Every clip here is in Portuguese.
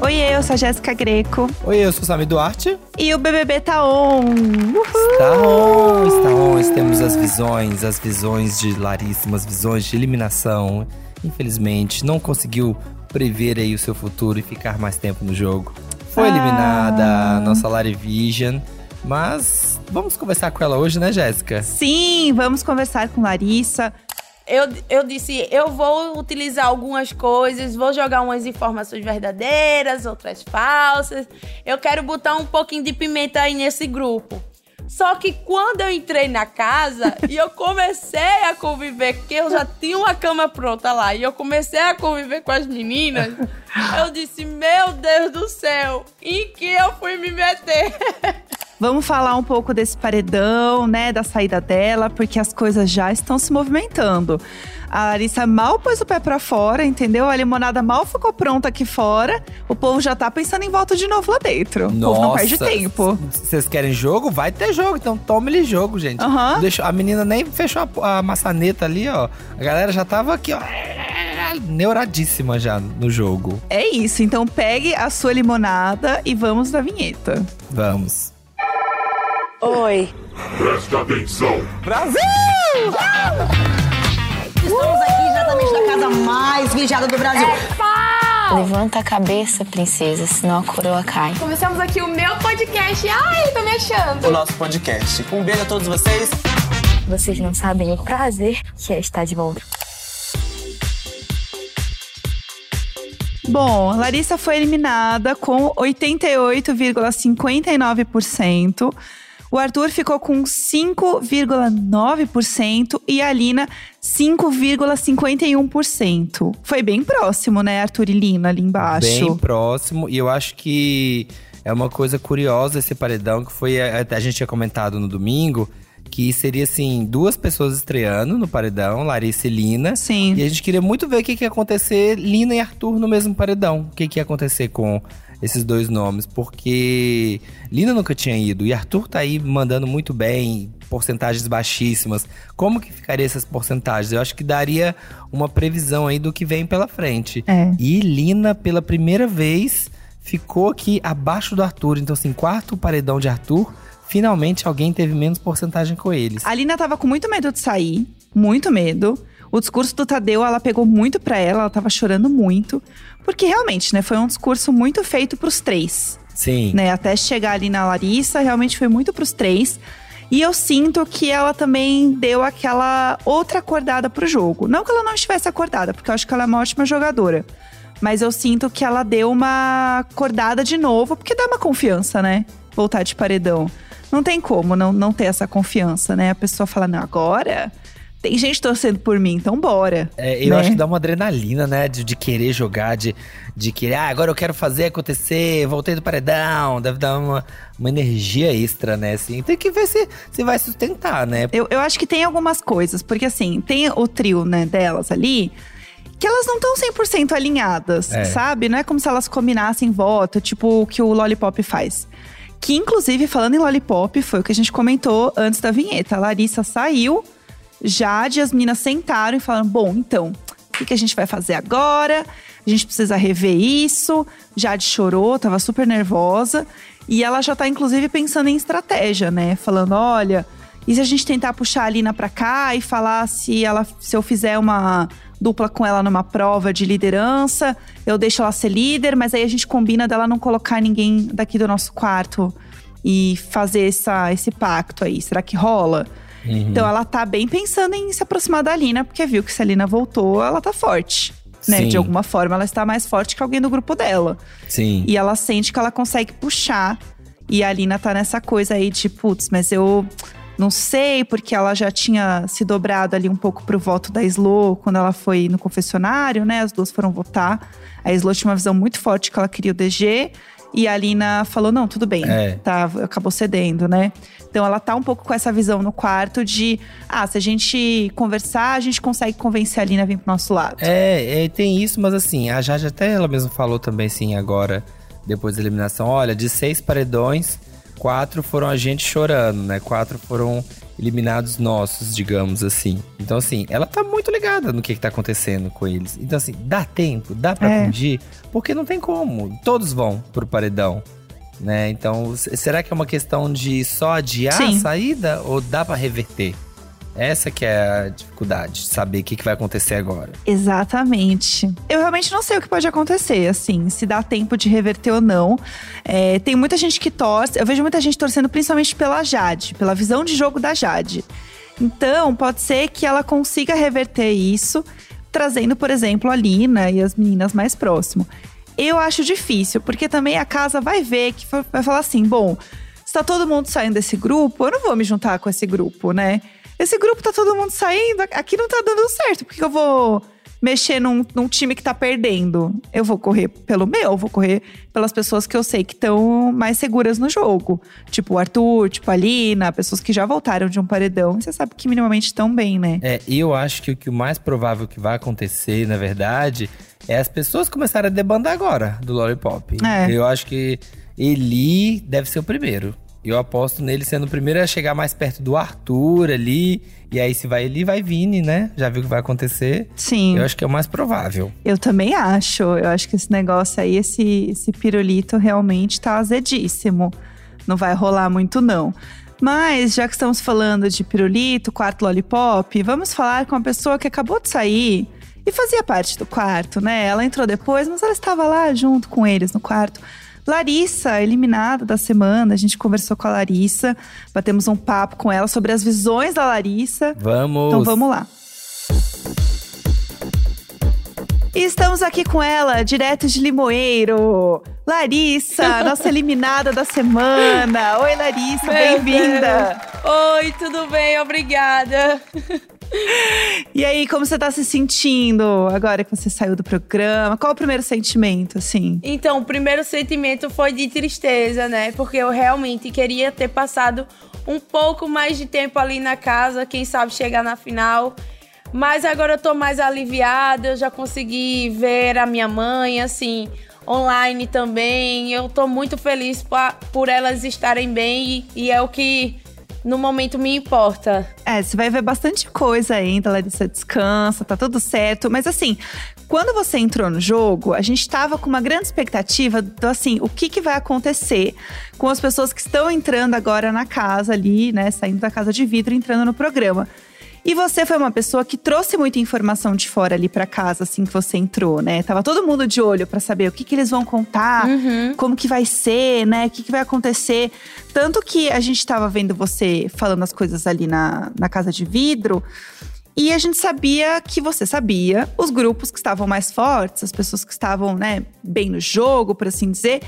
Oi, eu sou a Jéssica Greco. Oi, eu sou o Sami Duarte. E o BBB tá on. Uhul. Está on, está on. Temos as visões, as visões de Larissa, as visões de eliminação. Infelizmente, não conseguiu prever aí o seu futuro e ficar mais tempo no jogo. Foi Ah. eliminada a nossa Lari Vision. Mas vamos conversar com ela hoje, né, Jéssica? Sim, vamos conversar com Larissa. Eu, eu disse, eu vou utilizar algumas coisas, vou jogar umas informações verdadeiras, outras falsas. Eu quero botar um pouquinho de pimenta aí nesse grupo. Só que quando eu entrei na casa e eu comecei a conviver, porque eu já tinha uma cama pronta lá, e eu comecei a conviver com as meninas, eu disse, meu Deus do céu, em que eu fui me meter? Vamos falar um pouco desse paredão, né, da saída dela, porque as coisas já estão se movimentando. A Larissa mal pôs o pé pra fora, entendeu? A limonada mal ficou pronta aqui fora. O povo já tá pensando em volta de novo lá dentro. o povo não perde tempo. Vocês querem jogo? Vai ter jogo, então tome-lhe jogo, gente. Aham. Deixa, a menina nem fechou a, a maçaneta ali, ó. A galera já tava aqui, ó. Neuradíssima já no jogo. É isso, então pegue a sua limonada e vamos na vinheta. Vamos. Oi. Presta atenção. Estamos aqui diretamente da casa mais vigiada do Brasil. Levanta a cabeça, princesa, senão a coroa cai. Começamos aqui o meu podcast. Ai, tô me achando. o nosso podcast. Um beijo a todos vocês. Vocês não sabem o prazer que é estar de volta. Bom, Larissa foi eliminada com 88,59%. O Arthur ficou com 5,9% e a Lina 5,51%. Foi bem próximo, né, Arthur e Lina ali embaixo. Bem próximo. E eu acho que é uma coisa curiosa esse paredão, que foi. A, a gente tinha comentado no domingo. Que seria assim, duas pessoas estreando no paredão, Larissa e Lina. Sim. E a gente queria muito ver o que, que ia acontecer, Lina e Arthur no mesmo paredão. O que, que ia acontecer com esses dois nomes, porque Lina nunca tinha ido e Arthur tá aí mandando muito bem, porcentagens baixíssimas. Como que ficaria essas porcentagens? Eu acho que daria uma previsão aí do que vem pela frente. É. E Lina, pela primeira vez, ficou aqui abaixo do Arthur. Então, assim, quarto paredão de Arthur, finalmente alguém teve menos porcentagem com eles. A Lina tava com muito medo de sair, muito medo. O discurso do Tadeu, ela pegou muito pra ela, ela tava chorando muito. Porque realmente, né, foi um discurso muito feito pros três. Sim. né? Até chegar ali na Larissa, realmente foi muito pros três. E eu sinto que ela também deu aquela outra acordada pro jogo. Não que ela não estivesse acordada, porque eu acho que ela é uma ótima jogadora. Mas eu sinto que ela deu uma acordada de novo, porque dá uma confiança, né? Voltar de paredão. Não tem como não, não ter essa confiança, né? A pessoa fala, não, agora tem gente torcendo por mim, então bora. É, eu né? acho que dá uma adrenalina, né? De, de querer jogar, de, de querer, ah, agora eu quero fazer acontecer, voltei do paredão. Deve dar uma, uma energia extra, né? Assim, tem que ver se, se vai sustentar, né? Eu, eu acho que tem algumas coisas, porque assim, tem o trio, né, delas ali, que elas não estão 100% alinhadas, É. sabe? Não é como se elas combinassem voto, tipo o que o Lollipop faz. Que, inclusive, falando em Lollipop, foi o que a gente comentou antes da vinheta. A Larissa saiu, Jade e as meninas sentaram e falaram: bom, então, o que, que a gente vai fazer agora? A gente precisa rever isso. Jade chorou, tava super nervosa. E ela já tá, inclusive, pensando em estratégia, né? Falando: olha, e se a gente tentar puxar a Lina pra cá e falar se ela se eu fizer uma dupla com ela numa prova de liderança, eu deixo ela ser líder, mas aí a gente combina dela não colocar ninguém daqui do nosso quarto e fazer essa, esse pacto aí. Será que rola? Então ela tá bem pensando em se aproximar da Lina, porque viu que se a Lina voltou, ela tá forte. Né? De alguma forma, ela está mais forte que alguém do grupo dela. Sim. E ela sente que ela consegue puxar. E a Lina tá nessa coisa aí de, putz, mas eu não sei, porque ela já tinha se dobrado ali um pouco pro voto da Slo quando ela foi no confessionário, né? As duas foram votar. A Slo tinha uma visão muito forte que ela queria o DG. E a Lina falou: não, tudo bem. É. Tá, acabou cedendo, né? Então ela tá um pouco com essa visão no quarto de: ah, se a gente conversar, a gente consegue convencer a Lina a vir pro nosso lado. É, é, tem isso, mas assim, a Jade até ela mesma falou também, assim, agora, depois da eliminação. Olha, de seis paredões, quatro foram a gente chorando, né? Quatro foram eliminados nossos, digamos assim. Então, assim, ela tá muito ligada no que, que tá acontecendo com eles. Então, assim, dá tempo, dá pra É. fugir, porque não tem como. Todos vão pro paredão. Né? Então, será que é uma questão de só adiar Sim. a saída ou dá pra reverter? Essa que é a dificuldade, saber o que, que vai acontecer agora. Exatamente. Eu realmente não sei o que pode acontecer, assim, se dá tempo de reverter ou não. É, tem muita gente que torce, eu vejo muita gente torcendo principalmente pela Jade, pela visão de jogo da Jade. Então, pode ser que ela consiga reverter isso, trazendo, por exemplo, a Lina e as meninas mais próximo. Eu acho difícil, porque também a casa vai ver que vai falar assim: bom, se tá todo mundo saindo desse grupo, eu não vou me juntar com esse grupo, né? Esse grupo tá todo mundo saindo, aqui não tá dando certo, por que que eu vou mexer num, num time que tá perdendo? Eu vou correr pelo meu, eu vou correr pelas pessoas que eu sei que estão mais seguras no jogo. Tipo o Arthur, tipo a Lina, pessoas que já voltaram de um paredão. Você sabe que minimamente estão bem, né? É, eu acho que o que o mais provável que vai acontecer, na verdade, é as pessoas começarem a debandar agora do Lollipop. É. Eu acho que Eli deve ser o primeiro. Eu aposto nele sendo o primeiro a chegar mais perto do Arthur ali. E aí, se vai Eli, vai Vini, né? Já viu o que vai acontecer. Sim. Eu acho que é o mais provável. Eu também acho. Eu acho que esse negócio aí, esse, esse pirulito realmente tá azedíssimo. Não vai rolar muito, não. Mas, já que estamos falando de pirulito, quarto lollipop, vamos falar com uma pessoa que acabou de sair e fazia parte do quarto, né? Ela entrou depois, mas ela estava lá junto com eles no quarto. Larissa, eliminada da semana, a gente conversou com a Larissa, batemos um papo com ela sobre as visões da Larissa. Vamos! Então vamos lá. E estamos aqui com ela, direto de Limoeiro, Larissa, nossa eliminada da semana. Oi, Larissa, bem-vinda. Oi, tudo bem? Obrigada. E aí, como você tá se sentindo agora que você saiu do programa? Qual o primeiro sentimento, assim? Então, o primeiro sentimento foi de tristeza, né? Porque eu realmente queria ter passado um pouco mais de tempo ali na casa, quem sabe chegar na final. Mas agora eu tô mais aliviada, eu já consegui ver a minha mãe, assim, online também. Eu tô muito feliz por elas estarem bem e, e é o que no momento me importa. É, você vai ver bastante coisa ainda, Larissa descansa, tá tudo certo. Mas assim, quando você entrou no jogo, a gente tava com uma grande expectativa do assim, o que, que vai acontecer com as pessoas que estão entrando agora na casa ali, né? Saindo da casa de vidro, entrando no programa. E você foi uma pessoa que trouxe muita informação de fora ali pra casa, assim que você entrou, né? Tava todo mundo de olho pra saber o que, que eles vão contar, como que vai ser, né? O que, que vai acontecer. Tanto que a gente tava vendo você falando as coisas ali na, na casa de vidro. E a gente sabia que você sabia os grupos que estavam mais fortes, as pessoas que estavam, né, bem no jogo, por assim dizer.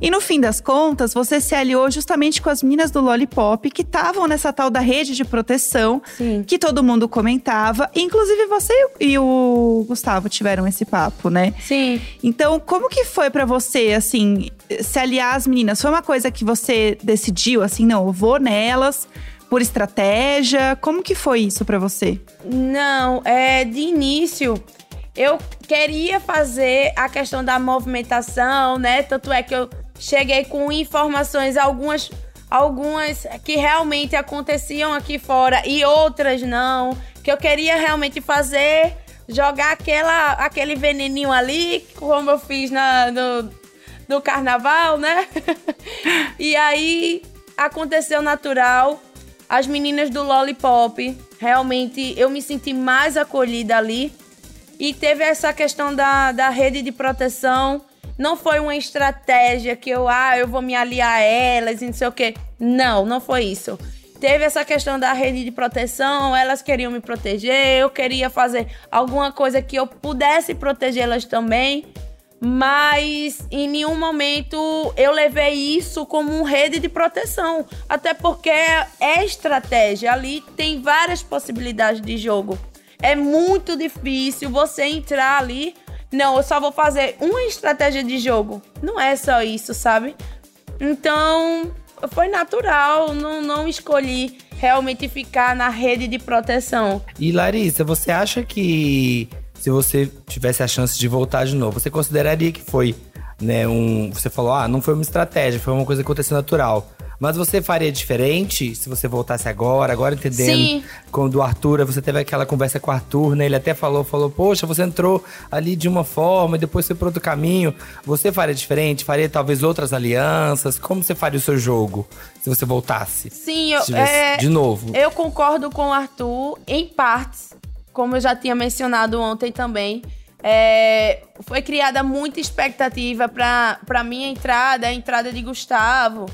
E no fim das contas, você se aliou justamente com as meninas do Lollipop que estavam nessa tal da rede de proteção Sim. que todo mundo comentava. Inclusive você e o Gustavo tiveram esse papo, né? Sim. Então, como que foi pra você, assim, se aliar às meninas? Foi uma coisa que você decidiu, assim, não, eu vou nelas por estratégia? Como que foi isso pra você? Não, é de início eu queria fazer a questão da movimentação, né? Tanto é que eu cheguei com informações algumas algumas que realmente aconteciam aqui fora e outras não, que eu queria realmente fazer jogar aquela aquele veneninho ali, como eu fiz na no, no carnaval, né? e aí aconteceu natural. As meninas do Lollipop, realmente eu me senti mais acolhida ali. E teve essa questão da, da rede de proteção. Não foi uma estratégia que eu, ah, eu vou me aliar a elas e não sei o quê. Não, não foi isso. Teve essa questão da rede de proteção, elas queriam me proteger, eu queria fazer alguma coisa que eu pudesse protegê-las também. Mas em nenhum momento eu levei isso como um rede de proteção. Até porque é estratégia. Ali tem várias possibilidades de jogo. É muito difícil você entrar ali. Não, eu só vou fazer uma estratégia de jogo. Não é só isso, sabe? Então, foi natural. Não, não escolhi realmente ficar na rede de proteção. E Larissa, você acha que se você tivesse a chance de voltar de novo, você consideraria que foi, né, um. Você falou, ah, não foi uma estratégia, foi uma coisa que aconteceu natural. Mas você faria diferente se você voltasse agora, agora entendendo? Sim. Quando o Arthur, você teve aquela conversa com o Arthur, né? Ele até falou, falou, poxa, você entrou ali de uma forma e depois foi para outro caminho. Você faria diferente? Faria talvez outras alianças? Como você faria o seu jogo se você voltasse? Sim, eu, Se é, de novo. eu concordo com o Arthur em partes, como eu já tinha mencionado ontem também. É, foi criada muita expectativa para minha entrada, a entrada de Gustavo.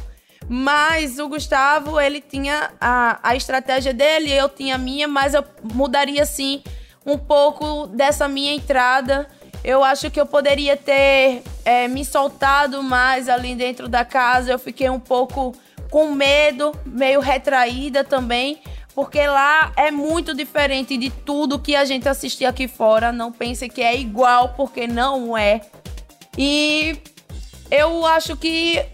Mas o Gustavo, ele tinha a, a estratégia dele, eu tinha a minha, mas eu mudaria sim um pouco dessa minha entrada. Eu acho que eu poderia ter é, me soltado mais ali dentro da casa. Eu fiquei um pouco com medo, meio retraída também, porque lá é muito diferente de tudo que a gente assistia aqui fora. Não pense que é igual, porque não é. E eu acho que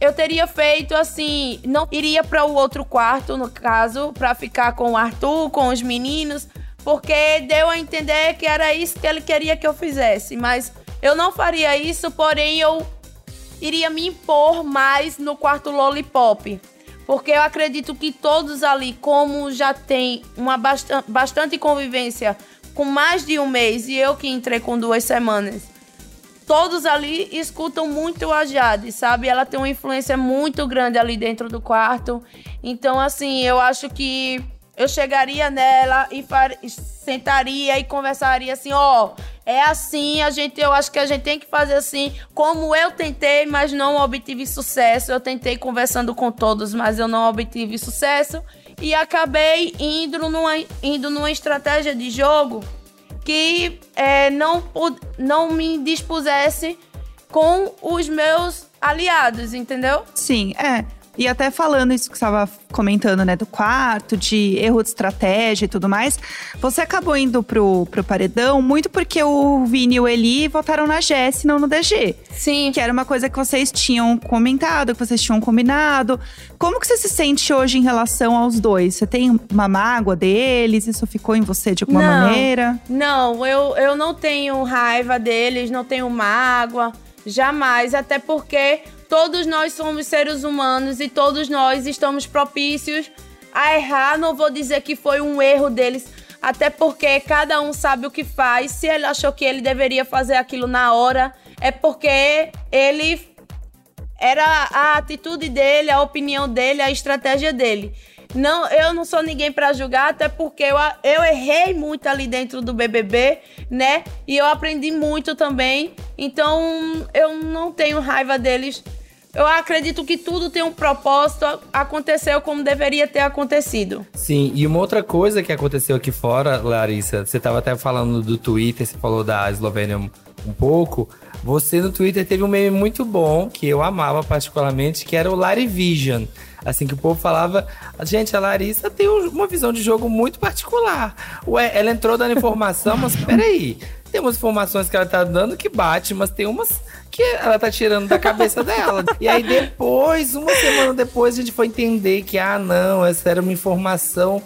eu teria feito assim, não iria para o outro quarto, no caso, para ficar com o Arthur, com os meninos, porque deu a entender que era isso que ele queria que eu fizesse, mas eu não faria isso, porém eu iria me impor mais no quarto Lollipop. Porque eu acredito que todos ali, como já tem uma bastan- bastante convivência com mais de um mês e eu que entrei com duas semanas, todos ali escutam muito a Jade, sabe? Ela tem uma influência muito grande ali dentro do quarto. Então, assim, eu acho que eu chegaria nela e sentaria e conversaria assim, ó, é assim, a gente, eu acho que a gente tem que fazer assim, como eu tentei, mas não obtive sucesso. Eu tentei conversando com todos, mas eu não obtive sucesso e acabei indo numa, indo numa estratégia de jogo que é, não, não me dispusesse com os meus aliados, entendeu? Sim, é. E até falando isso que você estava comentando, né, do quarto, de erro de estratégia e tudo mais, você acabou indo pro, pro paredão muito porque o Vini e o Eli votaram na Jess, não no DG. Sim. Que era uma coisa que vocês tinham comentado, que vocês tinham combinado. Como que você se sente hoje em relação aos dois? Você tem uma mágoa deles? Isso ficou em você de alguma Não. maneira? Não, eu, eu não tenho raiva deles, não tenho mágoa, jamais. Até porque todos nós somos seres humanos e todos nós estamos propícios a errar. Não vou dizer que foi um erro deles, até porque cada um sabe o que faz. Se ele achou que ele deveria fazer aquilo na hora, é porque ele era a atitude dele, a opinião dele, a estratégia dele. Não, eu não sou ninguém pra julgar, até porque eu, eu errei muito ali dentro do BBB, né? E eu aprendi muito também. Então, eu não tenho raiva deles. Eu acredito que tudo tem um propósito, aconteceu como deveria ter acontecido. Sim, e uma outra coisa que aconteceu aqui fora, Larissa, você tava até falando do Twitter, você falou da Eslovênia um, um pouco. Você no Twitter teve um meme muito bom, que eu amava particularmente, que era o Lari Vision. Assim que o povo falava, gente, a Larissa tem um- uma visão de jogo muito particular. Ué, ela entrou dando informação, mas peraí. Tem umas informações que ela tá dando que bate, mas tem umas que ela tá tirando da cabeça dela. E aí depois, uma semana depois, a gente foi entender que, ah, não, essa era uma informação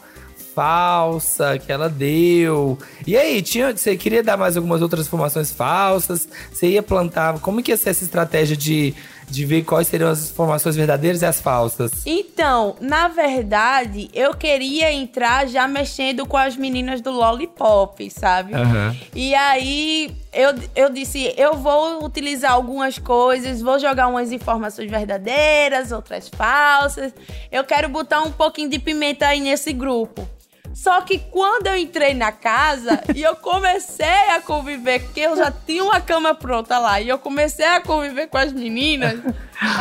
falsa que ela deu. E aí, tinha, você queria dar mais algumas outras informações falsas? Você ia plantar. Como que ia ser essa estratégia de, de ver quais seriam as informações verdadeiras e as falsas? Então, na verdade, eu queria entrar já mexendo com as meninas do Lollipop, sabe? Aham. E aí eu, eu disse, eu vou utilizar algumas coisas, vou jogar umas informações verdadeiras, outras falsas. Eu quero botar um pouquinho de pimenta aí nesse grupo. Só que quando eu entrei na casa e eu comecei a conviver, porque eu já tinha uma cama pronta lá, e eu comecei a conviver com as meninas,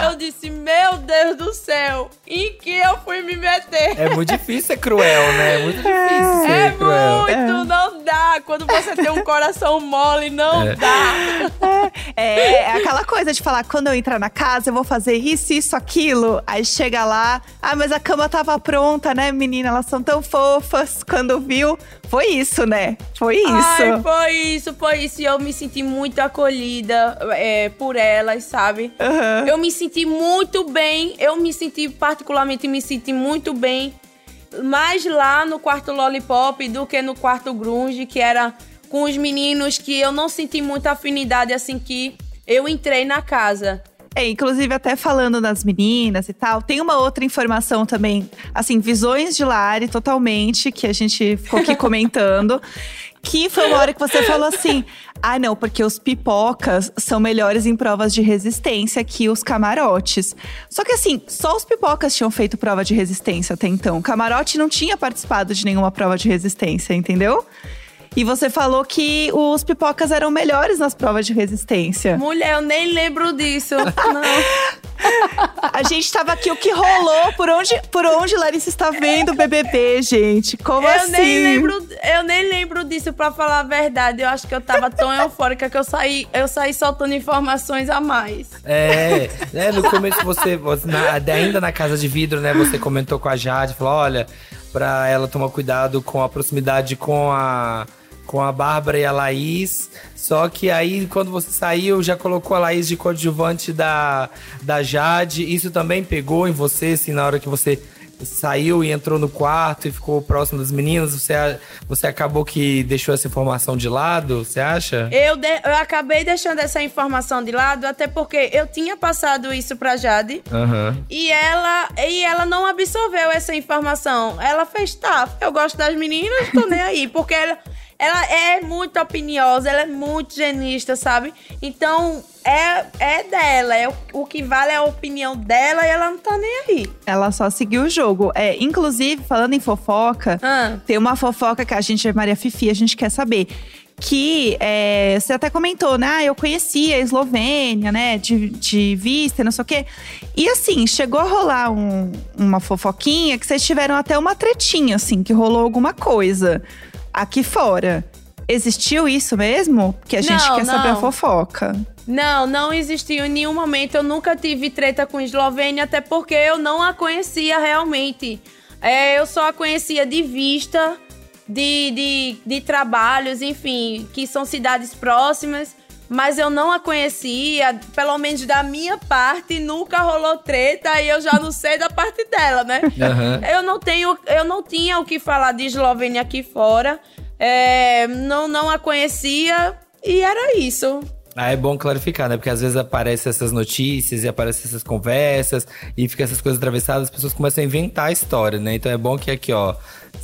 eu disse, meu Deus do céu, em que eu fui me meter? É muito difícil ser cruel, né? É muito difícil ser É cruel. muito, não dá. Quando você tem um coração mole, não É. dá. É, é aquela coisa de falar, quando eu entrar na casa, eu vou fazer isso, isso, aquilo. Aí chega lá, ah, mas a cama tava pronta, né, menina? Elas são tão fofas. Quando viu, foi isso, né? Foi isso. Ai, foi isso, foi isso. E eu me senti muito acolhida é, por elas, sabe? Aham. Eu me senti muito bem. Eu me senti, particularmente, me senti muito bem. Mais lá no quarto Lollipop do que no quarto Grunge, que era com os meninos que eu não senti muita afinidade assim que eu entrei na casa. É, inclusive até falando das meninas e tal, tem uma outra informação também, assim, visões de Lari totalmente, que a gente ficou aqui comentando. Que foi uma hora que você falou assim: ah, não, porque os pipocas são melhores em provas de resistência que os camarotes. Só que assim, só os pipocas tinham feito prova de resistência até então. O camarote não tinha participado de nenhuma prova de resistência, entendeu? E você falou que os pipocas eram melhores nas provas de resistência. Mulher, eu nem lembro disso. Não. A gente tava aqui, o que rolou? Por onde, por onde Larissa está vendo o BBB, gente? Como eu assim? Nem lembro, eu nem lembro disso, pra falar a verdade. Eu acho que eu tava tão eufórica que eu saí, eu saí soltando informações a mais. É, né, no começo você, você na- ainda na casa de vidro, né, você comentou com a Jade, falou, olha, pra ela tomar cuidado com a proximidade com a com a Bárbara e a Laís. Só que aí, quando você saiu, já colocou a Laís de coadjuvante da, da Jade. Isso também pegou em você, assim, na hora que você saiu e entrou no quarto e ficou próximo das meninas? Você, você acabou que deixou essa informação de lado, você acha? Eu, de- eu acabei deixando essa informação de lado, até porque eu tinha passado isso pra Jade. Aham. E ela, e ela não absorveu essa informação. Ela fez, tá, eu gosto das meninas, tô nem aí. Porque ela, ela é muito opiniosa, ela é muito genista, sabe? Então, é, é dela. É, o, o que vale é a opinião dela e ela não tá nem aí. Ela só seguiu o jogo. É, inclusive, falando em fofoca, Ah. tem uma fofoca que a gente, Maria Fifi, a gente quer saber. Que é, você até comentou, né? Ah, eu conhecia a Eslovênia, né? De, de vista, não sei o quê. E assim, chegou a rolar um- uma fofoquinha que vocês tiveram até uma tretinha, assim, que rolou alguma coisa aqui fora. Existiu isso mesmo? Porque a gente Não, quer saber a não. fofoca. Não, não existiu em nenhum momento. Eu nunca tive treta com Eslovênia, até porque eu não a conhecia realmente. É, eu só a conhecia de vista, de, de, de trabalhos, enfim, que são cidades próximas. Mas eu não a conhecia, pelo menos da minha parte, nunca rolou treta e eu já não sei da parte dela, né? Aham. Eu não tenho, eu não tinha o que falar de Eslovênia aqui fora. É, não, não a conhecia e era isso. Ah, é bom clarificar, né? Porque às vezes aparecem essas notícias e aparecem essas conversas e fica essas coisas atravessadas, as pessoas começam a inventar a história, né? Então é bom que aqui, ó,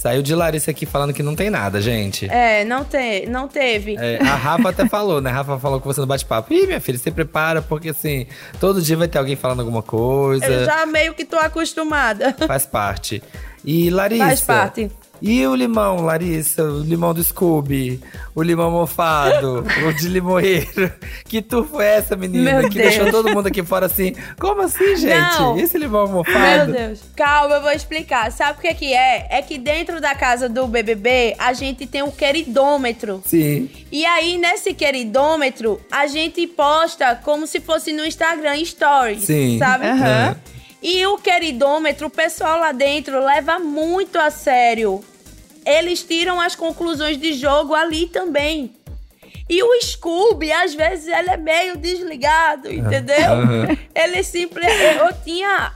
saiu de Larissa aqui falando que não tem nada, gente. É, não, te, não teve. É, a Rafa até falou, né? A Rafa falou com você no bate-papo. Ih, minha filha, se prepara, porque assim, todo dia vai ter alguém falando alguma coisa. Eu já meio que tô acostumada. Faz parte. E Larissa. Faz parte. E o limão, Larissa? O limão do Scooby, o limão mofado, o de limoeiro. Que tu foi essa, menina? Meu que Deus. deixou todo mundo aqui fora assim. Como assim, gente? Não. Esse limão Meu mofado? Deus. Calma, eu vou explicar. Sabe o que, que é? É que dentro da casa do BBB, a gente tem um queridômetro. Sim. E aí, nesse queridômetro, a gente posta como se fosse no Instagram Stories, Sim. sabe? Aham. E o queridômetro, o pessoal lá dentro leva muito a sério. Eles tiram as conclusões de jogo ali também. E o Scooby, às vezes, ele é meio desligado, entendeu? Aham. Ele simplesmente. Eu tinha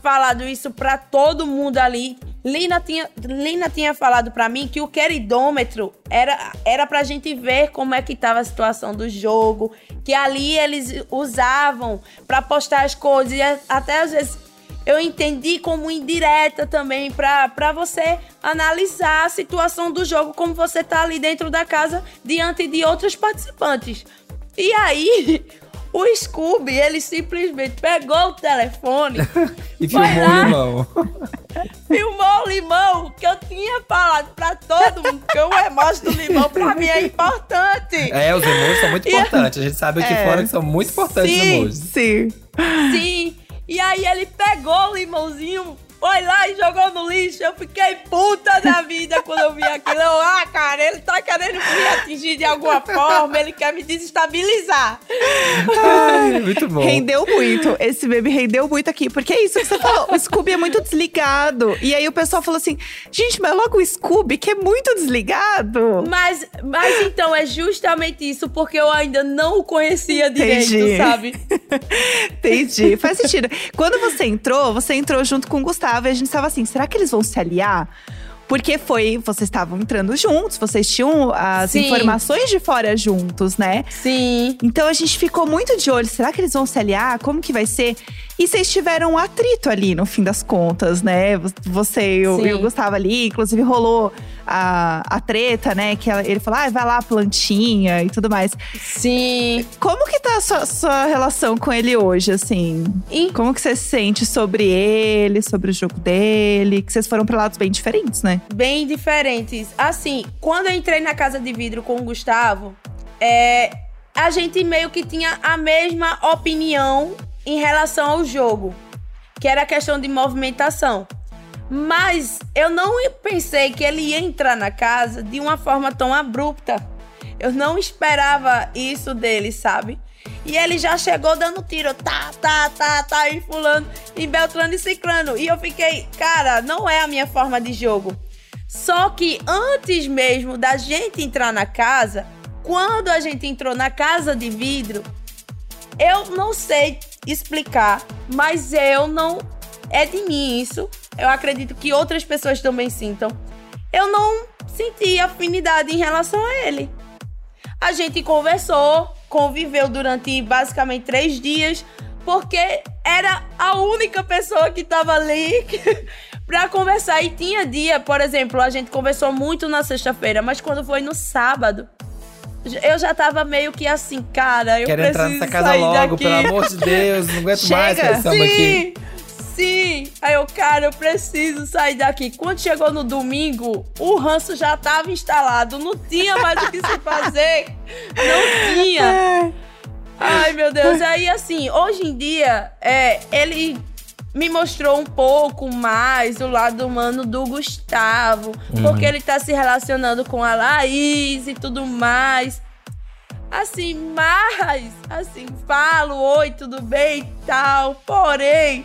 falado isso pra todo mundo ali. Lina tinha, Lina tinha falado pra mim que o queridômetro era, era pra gente ver como é que tava a situação do jogo. Que ali eles usavam pra postar as coisas. E até às vezes eu entendi como indireta também pra você analisar a situação do jogo, como você tá ali dentro da casa diante de outros participantes. E aí, o Scooby, ele simplesmente pegou o telefone, E filmou lá. o limão. filmou o limão, que eu tinha falado pra todo mundo, que o emoji do limão pra mim é importante. É, os emojis são muito E- importantes. A gente sabe aqui É. fora que são muito importantes os Sim. emojis. Sim. Sim. E aí ele pegou o limãozinho, foi lá e jogou no lixo. Eu fiquei puta da vida quando eu vi aquilo. Eu, ah, cara, ele tá querendo me atingir de alguma forma, ele quer me desestabilizar. Ai, muito bom. Rendeu muito. Esse meme rendeu muito aqui. Porque é isso que você falou. O Scooby é muito desligado. E aí o pessoal falou assim: gente, mas logo o Scooby, que é muito desligado. Mas, mas então é justamente isso, porque eu ainda não o conhecia direito, Entendi. sabe? Entendi. Faz sentido. Quando você entrou, você entrou junto com o Gustavo e a gente tava assim: será que eles vão se aliar? Porque foi, vocês estavam entrando juntos, vocês tinham as Sim. informações de fora juntos, né? Sim. Então a gente ficou muito de olho. Será que eles vão se aliar? Como que vai ser? E vocês tiveram um atrito ali, no fim das contas, né? Você e o, e o Gustavo ali. Inclusive rolou a, a treta, né? Que ela- ele falou, ah, vai lá, plantinha e tudo mais. Sim. Como que tá a sua, sua relação com ele hoje, assim? E- Como que você se sente sobre ele, sobre o jogo dele? Que vocês foram pra lados bem diferentes, né? bem diferentes. Assim, quando eu entrei na casa de vidro com o Gustavo, é, a gente meio que tinha a mesma opinião em relação ao jogo, que era a questão de movimentação. Mas eu não pensei que ele ia entrar na casa de uma forma tão abrupta. Eu não esperava isso dele, sabe? E ele já chegou dando tiro, tá, tá, tá, tá, e fulano, e Beltrano e Ciclano. E eu fiquei, cara, não é a minha forma de jogo. Só que antes mesmo da gente entrar na casa, quando a gente entrou na casa de vidro, eu não sei explicar, mas eu não. É de mim isso. Eu acredito que outras pessoas também sintam. Eu não senti afinidade em relação a ele. A gente conversou, conviveu durante basicamente três dias, porque era a única pessoa que tava ali pra conversar. E tinha dia, por exemplo, a gente conversou muito na sexta-feira, mas quando foi no sábado, eu já tava meio que assim, cara, eu Quero preciso entrar nessa casa logo, daqui. pelo amor de Deus. Não aguento mais Chega. que estamos aqui. Sim. Aí eu, cara, eu preciso sair daqui. Quando chegou no domingo, o ranço já tava instalado. Não tinha mais o que se fazer. Não tinha. Ai, meu Deus. Aí, assim, hoje em dia, é, ele me mostrou um pouco mais o lado humano do Gustavo. Porque ele tá se relacionando com a Laís e tudo mais. Assim, mas, assim, falo, oi, tudo bem e tal. Porém,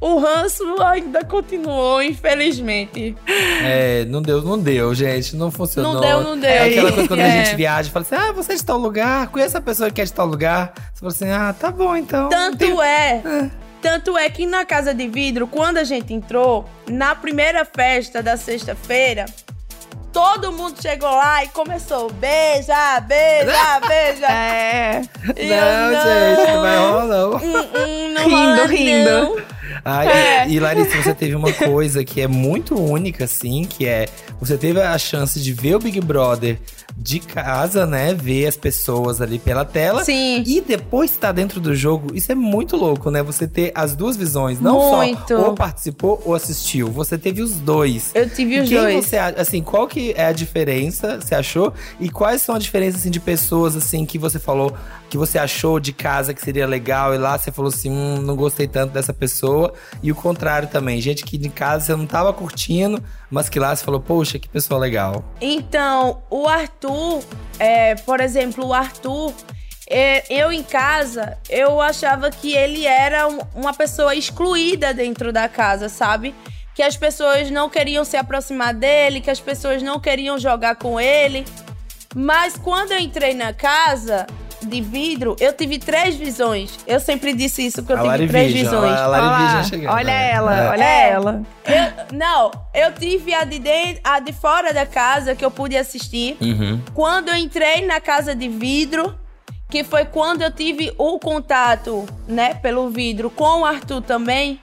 o ranço ainda continuou, infelizmente. É, não deu, não deu, gente. Não funcionou. Não deu, não deu. É aquela coisa quando a É. gente viaja e fala assim: ah, você é de tal lugar, conhece a pessoa que é de tal lugar. Você fala assim: ah, tá bom então. Tanto Tem- é. Tanto é que na Casa de Vidro, quando a gente entrou, na primeira festa da sexta-feira, todo mundo chegou lá e começou: beija, beija, beija. É. E Não, eu, gente, não vai rolar, não. Hum, hum, não Rindo, rola, rindo. não. É. E Larissa, você teve uma coisa que é muito única, assim, que é você teve a chance de ver o Big Brother de casa, né? Ver as pessoas ali pela tela. Sim. E depois estar dentro do jogo, isso é muito louco, né? Você ter as duas visões, não Muito. só ou participou ou assistiu. Você teve os dois. Eu tive os quem dois. você assim, qual que é a diferença, você achou? E quais são as diferenças, assim, de pessoas, assim, que você falou, que você achou de casa que seria legal e lá você falou assim, hum, não gostei tanto dessa pessoa. E o contrário também, gente que de casa você não tava curtindo, mas que lá você falou, poxa, que pessoa legal. Então, o Arthur, é, por exemplo, o Arthur, é, eu em casa, eu achava que ele era um- uma pessoa excluída dentro da casa, sabe? Que as pessoas não queriam se aproximar dele, que as pessoas não queriam jogar com ele. Mas quando eu entrei na casa de vidro, eu tive três visões. Eu sempre disse isso, que eu A tive Lari três Vision, visões. a Lari chegando. olha É. ela, É. olha É. ela. Eu- não, eu tive a de, dentro, a de fora da casa que eu pude assistir. Uhum. Quando eu entrei na casa de vidro, que foi quando eu tive o contato, né, pelo vidro com o Arthur também.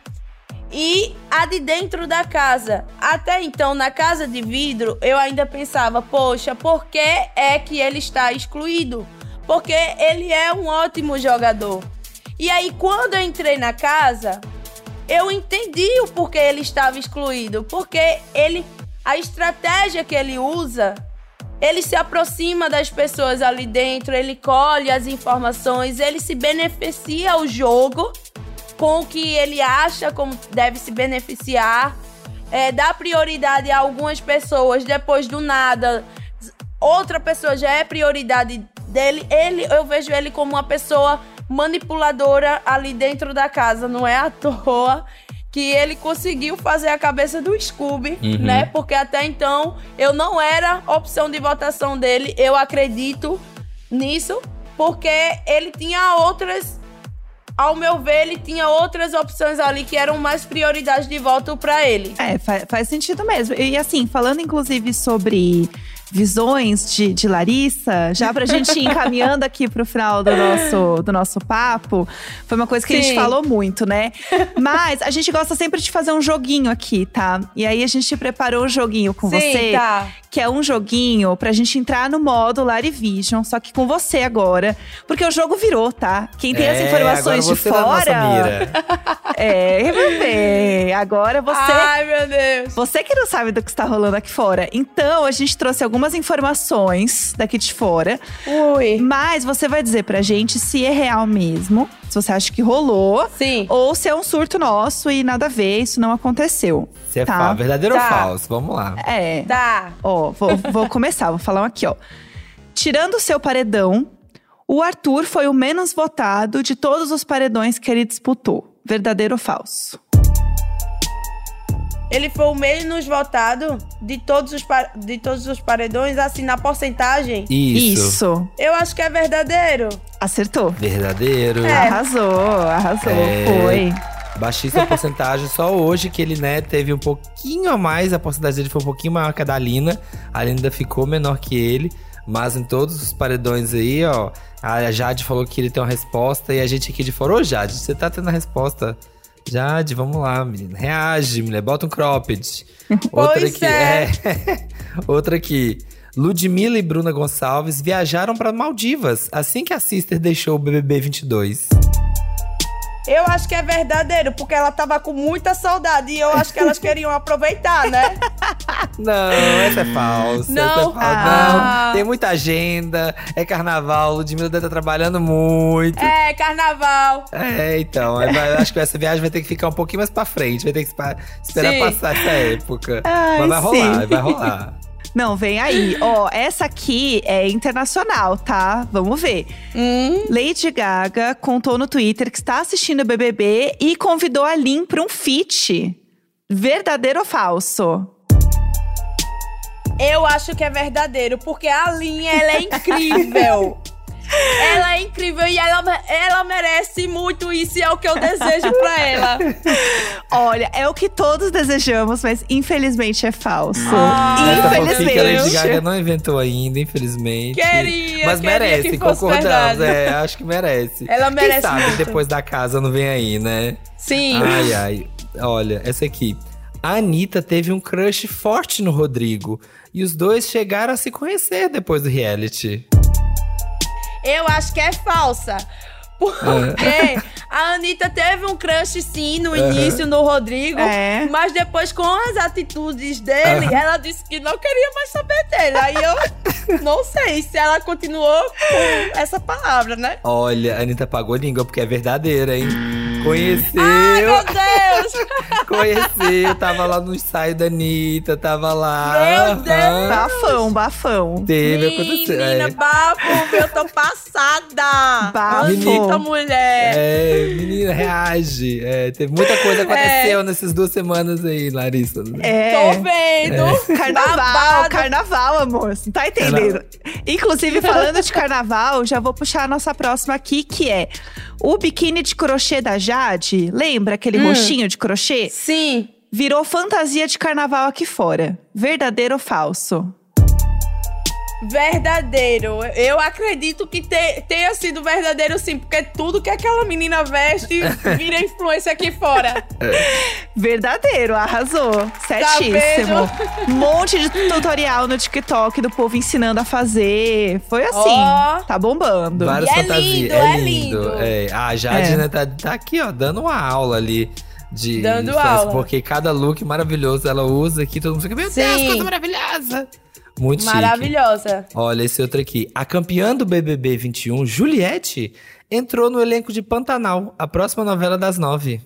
E a de dentro da casa. Até então, na casa de vidro, eu ainda pensava, poxa, por que é que ele está excluído? Porque ele é um ótimo jogador. E aí, quando eu entrei na casa, eu entendi o porquê ele estava excluído. Porque ele. A estratégia que ele usa ele se aproxima das pessoas ali dentro, ele colhe as informações, ele se beneficia ao jogo com o que ele acha como deve se beneficiar, é, dá prioridade a algumas pessoas, depois do nada, outra pessoa já é prioridade dele. Ele, eu vejo ele como uma pessoa manipuladora ali dentro da casa, não é à toa que ele conseguiu fazer a cabeça do Scooby, Uhum. né? Porque até então eu não era opção de votação dele. Eu acredito nisso, porque ele tinha outras ao meu ver, ele tinha outras opções ali que eram mais prioridades de voto pra ele. É, fa- faz sentido mesmo. E assim, falando inclusive sobre visões de, de Larissa, já pra gente ir encaminhando aqui pro final do nosso, do nosso papo, foi uma coisa que a gente Sim. falou muito, né? Mas a gente gosta sempre de fazer um joguinho aqui, tá? E aí a gente preparou um joguinho com Sim, você, tá. Que é um joguinho pra gente entrar no modo Larivision, só que com você agora. Porque o jogo virou, tá? Quem tem as É, informações agora de você na nossa fora. mira. É, bebê. Agora você. Ai, meu Deus. Você que não sabe do que está rolando aqui fora. Então, a gente trouxe algumas informações daqui de fora. Ui. Mas você vai dizer pra gente se é real mesmo, se você acha que rolou, Sim. ou se é um surto nosso e nada a ver, isso não aconteceu. Se é Tá. falso, verdadeiro Tá. ou falso? Vamos lá. É. Tá. Ó, vou, vou começar, vou falar um aqui, ó. Tirando o seu paredão, o Arthur foi o menos votado de todos os paredões que ele disputou. Verdadeiro ou falso? Ele foi o menos votado de todos os, de todos os paredões, assim, na porcentagem. Isso. Isso. Eu acho que é verdadeiro. Acertou. Verdadeiro. É. Arrasou, arrasou. É. Foi. Baixíssima porcentagem, só hoje que ele, né, teve um pouquinho a mais, a porcentagem dele foi um pouquinho maior que a da Lina. A ainda ficou menor que ele, mas em todos os paredões aí, ó, a Jade falou que ele tem uma resposta e a gente aqui de fora, ô Jade, você tá tendo a resposta. Jade, vamos lá, menina. Reage, mulher, bota um cropped. Outra Pois aqui, é. Outra aqui. Ludmilla e Bruna Gonçalves viajaram para Maldivas assim que a Sister deixou o BBB 22. Eu acho que é verdadeiro, porque ela tava com muita saudade e eu acho que elas queriam aproveitar, né? Não, essa é falsa. Não? Essa é falsa. Ah. Não, tem muita agenda, é carnaval, Ludmilla deve estar trabalhando muito. É, carnaval. É, então, vai- eu acho que essa viagem vai ter que ficar um pouquinho mais pra frente, vai ter que esperar Sim. passar essa época. Ai, Mas vai sim. rolar, vai rolar. Não, vem aí. Ó, essa aqui é internacional, tá? Vamos ver. Hum, Lady Gaga contou no Twitter que está assistindo o BBB e convidou a Lin para um feat. Verdadeiro ou falso? eu acho que é verdadeiro, porque a linha, ela é incrível. ela é incrível e ela, ela merece muito isso e é o que eu desejo pra ela. Olha, é o que todos desejamos, mas infelizmente é falso. Ah, Essa fanfic a Lady infelizmente. Gaga não inventou ainda, infelizmente. Queria, Mas queria merece, que fosse concordamos. verdade. É, acho que merece. Ela merece Quem sabe muito. depois da casa não vem aí, né? Sim. Ai, ai. Olha, essa aqui. A Anitta teve um crush forte no Rodrigo. E os dois chegaram a se conhecer depois do reality. Eu acho que é falsa. Porque a Anitta teve um crush sim no início no Rodrigo, É. mas depois com as atitudes dele, ela disse que não queria mais saber dele. Aí eu não sei se ela continuou com essa palavra, né? Olha, a Anitta pagou língua porque é verdadeira, hein? Conheceu, Ai, meu Deus! conheceu, tava lá no ensaio da Anitta, tava lá. Meu Deus! aham. Bafão, bafão. Teve, aconteceu. Menina, É. bafo, eu tô passada! Bafo. Anitta, mulher! É, menina, reage. É, teve muita coisa que aconteceu nessas duas semanas aí, Larissa. É. Tô vendo! Carnaval, Babado. carnaval, amor. Você não tá entendendo. Inclusive, falando de carnaval, já vou puxar a nossa próxima aqui, que é o biquíni de crochê da Jade. Lembra aquele Hum. roxinho de crochê? Sim, Virou fantasia de carnaval aqui fora. Verdadeiro ou falso? Verdadeiro. Eu acredito que te- tenha sido verdadeiro sim, porque tudo que aquela menina veste vira influência aqui fora. Verdadeiro, arrasou. Certíssimo. Um monte de tutorial no TikTok do povo ensinando a fazer. Foi assim. Ó. Tá bombando. Várias E é fantasias. lindo, é é lindo. lindo. É, a Jade, É. né, tá, tá aqui, ó, dando uma aula ali. De Dando aula. Porque cada look maravilhoso ela usa aqui, todo mundo fica, meu Deus, Sim. coisa maravilhosa. Muito chique. Maravilhosa. Olha esse outro aqui. A campeã do BBB 21, Juliette, entrou no elenco de Pantanal, a próxima novela das nove.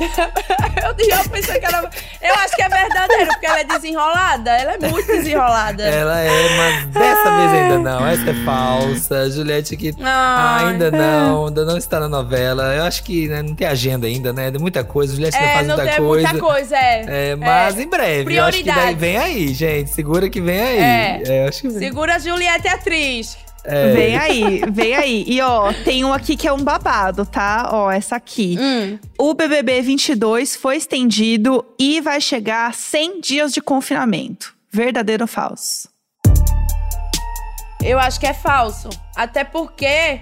Eu, eu pensei que era. Eu acho que é verdadeiro, porque ela é desenrolada. Ela é muito desenrolada. Ela é, mas dessa vez ainda não. Essa é falsa. Juliette que Ai. ainda não, ainda não está na novela. Eu acho que né, não tem agenda ainda, né? Tem muita coisa. Juliette ainda É, faz não muita tem coisa. muita coisa, é. É, mas em breve. Eu acho que vem aí, gente. Segura que vem aí. É. É, acho que vem. Segura a Juliette atriz. É. Vem aí, vem aí. E ó, tem um aqui que é um babado, tá? Ó, essa aqui. Hum. O BBB 22 foi estendido e vai chegar a 100 dias de confinamento. Verdadeiro ou falso? Eu acho que é falso. Até porque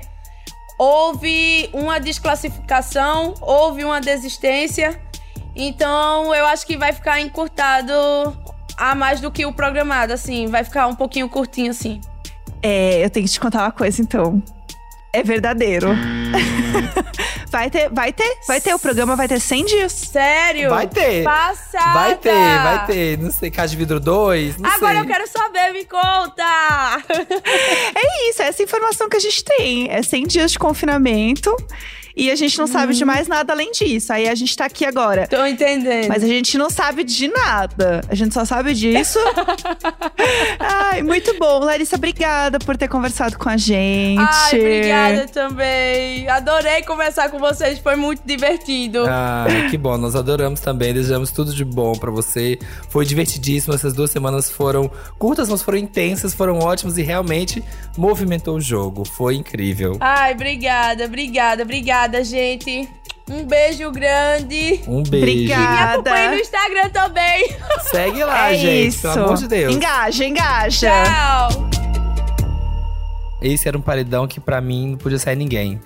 houve uma desclassificação, houve uma desistência. Então eu acho que vai ficar encurtado a mais do que o programado, assim. Vai ficar um pouquinho curtinho, assim. É, eu tenho que te contar uma coisa, então. É verdadeiro. vai ter, vai ter, vai ter. O programa vai ter 100 dias. Sério? Vai ter. Passada. Vai ter, vai ter. Não sei, Casa de Vidro 2, não Agora sei. eu quero saber, me conta! É isso, é essa informação que a gente tem. É 100 dias de confinamento. E a gente não sabe de mais nada além disso. Aí a gente tá aqui agora. Tô entendendo. Mas a gente não sabe de nada. A gente só sabe disso. Ai, muito bom. Larissa, obrigada por ter conversado com a gente. Ai, obrigada também. Adorei conversar com vocês, foi muito divertido. Ai, que bom, nós adoramos também, desejamos tudo de bom pra você. Foi divertidíssimo, essas duas semanas foram curtas, mas foram intensas, foram ótimas e realmente movimentou o jogo. Foi incrível. Ai, obrigada, obrigada, obrigada, gente. Um beijo grande. Um beijo. Obrigada. Me acompanhe no Instagram também. Segue lá, é gente, isso. pelo amor de Deus. Engaja, engaja. Tchau. Esse era um paredão que pra mim não podia sair ninguém.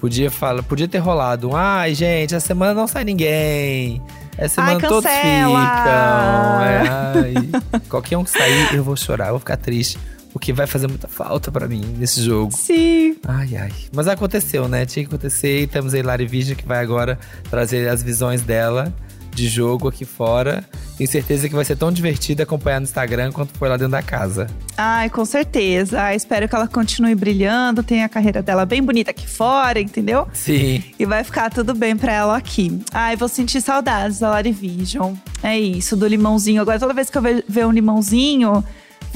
Podia falar, podia ter rolado um, ai, gente, a semana não sai ninguém. Essa Ai, semana todos cancela. ficam. É, ai. Qualquer um que sair, eu vou chorar, eu vou ficar triste. Porque vai fazer muita falta pra mim nesse jogo. Sim. Ai, ai. Mas aconteceu, né? Tinha que acontecer. E temos a Hilary Vision que vai agora trazer as visões dela de jogo aqui fora. Tenho certeza que vai ser tão divertido acompanhar no Instagram quanto foi lá dentro da casa. Ai, com certeza. Ai, espero que ela continue brilhando, tenha a carreira dela bem bonita aqui fora, entendeu? Sim. E vai ficar tudo bem pra ela aqui. Ai, vou sentir saudades da Lari Vision. É isso, do limãozinho. Agora, toda vez que eu ve- ver um limãozinho,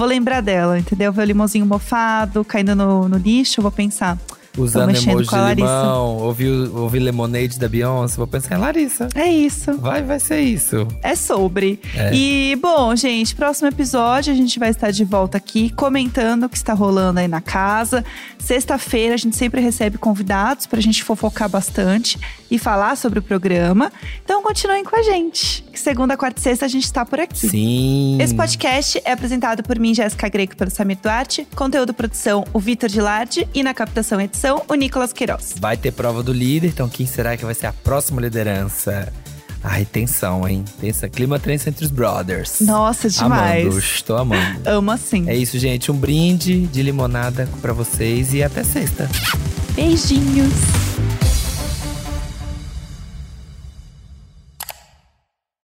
vou lembrar dela, entendeu? Ver o limãozinho mofado, caindo no, no lixo, eu vou pensar. Usando emoji com a de Larissa. limão, ouvir, ouvir Lemonade da Beyoncé, vou pensar em Larissa. É isso. Vai, vai ser isso. É sobre. É. E, bom, gente, próximo episódio a gente vai estar de volta aqui comentando o que está rolando aí na casa. Sexta-feira a gente sempre recebe convidados pra gente fofocar bastante e falar sobre o programa. Então continuem com a gente. que Segunda, quarta e sexta a gente está por aqui. Sim. Esse podcast é apresentado por mim, Jéssica Greco, pelo Samir Duarte. Conteúdo produção, o Vitor Gilardi. E na captação e edição, o Nicolas Queiroz. Vai ter prova do líder, então quem será que vai ser a próxima liderança? Ai, tensão, hein? Tensão. Clima tenso entre os brothers. Nossa, demais. Amando, estou amando. Amo assim. É isso, gente. Um brinde de limonada pra vocês e até sexta. Beijinhos.